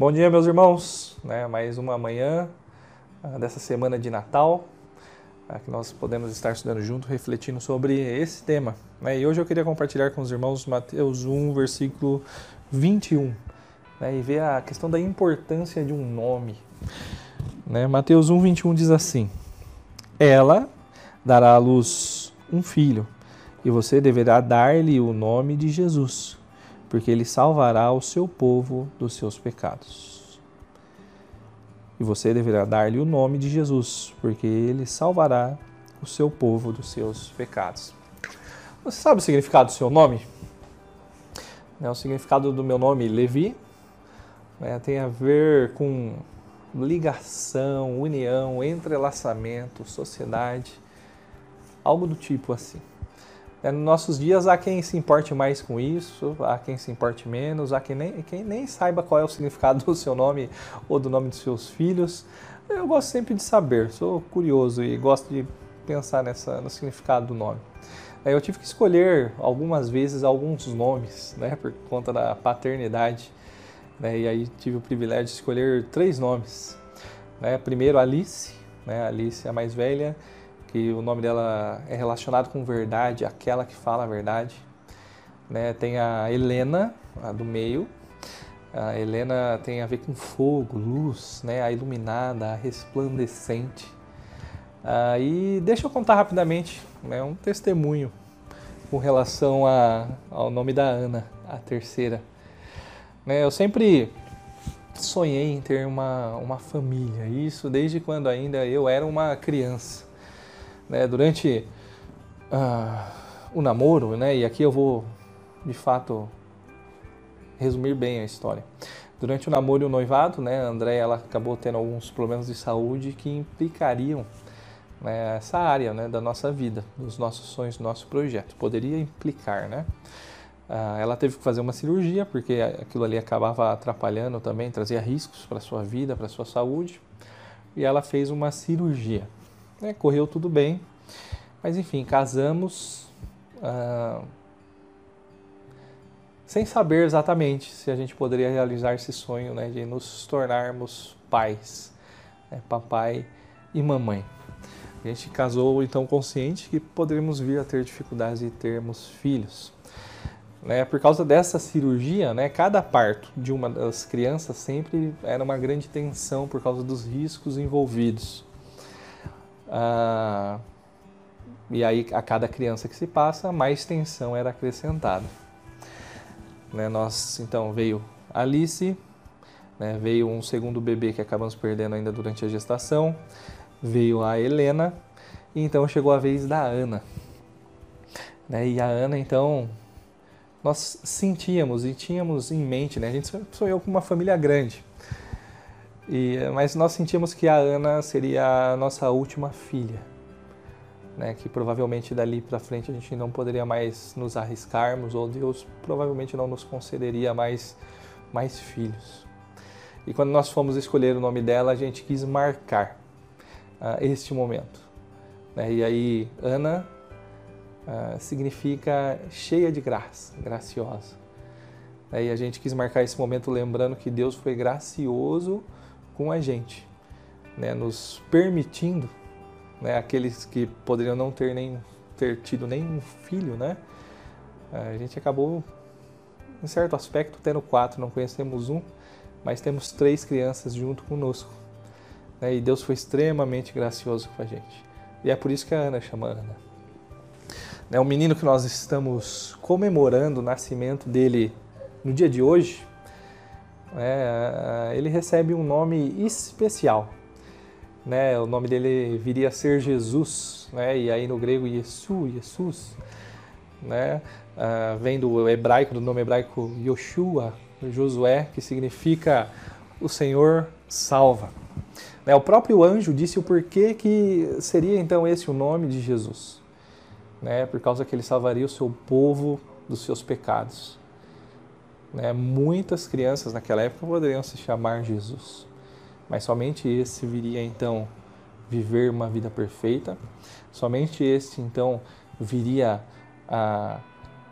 Bom dia, meus irmãos. Né, mais uma manhã uh, dessa semana de Natal, uh, que nós podemos estar estudando junto, refletindo sobre esse tema. Né, e hoje eu queria compartilhar com os irmãos Mateus 1, versículo 21, né, e ver a questão da importância de um nome. Né, Mateus 1, 21 diz assim: Ela dará à luz um filho, e você deverá dar-lhe o nome de Jesus porque ele salvará o seu povo dos seus pecados. E você deverá dar-lhe o nome de Jesus, porque ele salvará o seu povo dos seus pecados. Você sabe o significado do seu nome? É, o significado do meu nome, Levi, é, tem a ver com ligação, união, entrelaçamento, sociedade, algo do tipo assim. É, nos nossos dias há quem se importe mais com isso, há quem se importe menos, há quem nem, quem nem saiba qual é o significado do seu nome ou do nome dos seus filhos. Eu gosto sempre de saber, sou curioso e gosto de pensar nessa, no significado do nome. É, eu tive que escolher algumas vezes alguns nomes, né, por conta da paternidade, né, e aí tive o privilégio de escolher três nomes. Né, primeiro Alice, né, Alice a mais velha, que o nome dela é relacionado com verdade, aquela que fala a verdade. Né? Tem a Helena, a do meio. A Helena tem a ver com fogo, luz, né? a iluminada, a resplandecente. Ah, e deixa eu contar rapidamente né? um testemunho com relação a, ao nome da Ana, a terceira. Né? Eu sempre sonhei em ter uma, uma família, isso desde quando ainda eu era uma criança né, durante uh, o namoro, né, e aqui eu vou de fato resumir bem a história. Durante o namoro e o noivado, né, a Andréia ela acabou tendo alguns problemas de saúde que implicariam né, essa área né, da nossa vida, dos nossos sonhos, do nosso projeto. Poderia implicar, né? Uh, ela teve que fazer uma cirurgia porque aquilo ali acabava atrapalhando também, trazia riscos para sua vida, para sua saúde. E ela fez uma cirurgia. Né? Correu tudo bem, mas enfim, casamos ah, sem saber exatamente se a gente poderia realizar esse sonho né, de nos tornarmos pais, né, papai e mamãe. A gente casou então consciente que poderíamos vir a ter dificuldades de termos filhos. Né, por causa dessa cirurgia, né, cada parto de uma das crianças sempre era uma grande tensão por causa dos riscos envolvidos. Ah, e aí, a cada criança que se passa, mais tensão era acrescentada. Né, nós, então, veio Alice, né, veio um segundo bebê que acabamos perdendo ainda durante a gestação, veio a Helena, e então chegou a vez da Ana. Né, e a Ana, então, nós sentíamos e tínhamos em mente, né, a gente sonhou com uma família grande. E, mas nós sentimos que a Ana seria a nossa última filha, né? que provavelmente dali para frente a gente não poderia mais nos arriscarmos ou Deus provavelmente não nos concederia mais, mais filhos. E quando nós fomos escolher o nome dela, a gente quis marcar uh, este momento. Né? E aí, Ana uh, significa cheia de graça, graciosa. E a gente quis marcar esse momento lembrando que Deus foi gracioso com a gente, né, nos permitindo, né, aqueles que poderiam não ter nem ter tido nenhum filho, né, a gente acabou, em certo aspecto, tendo quatro, não conhecemos um, mas temos três crianças junto conosco. Né, e Deus foi extremamente gracioso com a gente. E é por isso que a Ana chama Ana. Né, o menino que nós estamos comemorando o nascimento dele no dia de hoje, é, ele recebe um nome especial. Né? O nome dele viria a ser Jesus, né? e aí no grego Yesu, Jesus, né? Ah, vem do hebraico, do nome hebraico Yoshua, Josué, que significa o Senhor salva. Né? O próprio anjo disse o porquê que seria então esse o nome de Jesus. Né? Por causa que ele salvaria o seu povo dos seus pecados. Né? Muitas crianças naquela época poderiam se chamar Jesus, mas somente esse viria então viver uma vida perfeita, somente esse então viria a,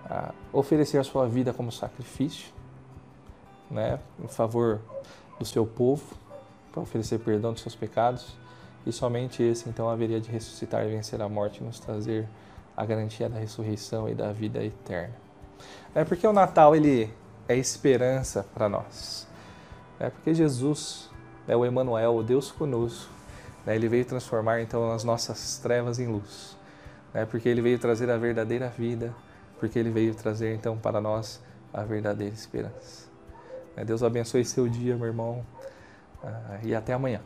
a oferecer a sua vida como sacrifício, né? em favor do seu povo para oferecer perdão dos seus pecados e somente esse então haveria de ressuscitar e vencer a morte e nos trazer a garantia da ressurreição e da vida eterna. É porque o Natal ele é esperança para nós. É porque Jesus é o Emmanuel, o Deus conosco. Né? Ele veio transformar então as nossas trevas em luz. Né? Porque ele veio trazer a verdadeira vida, porque ele veio trazer então para nós a verdadeira esperança. Né? Deus abençoe seu dia, meu irmão, ah, e até amanhã.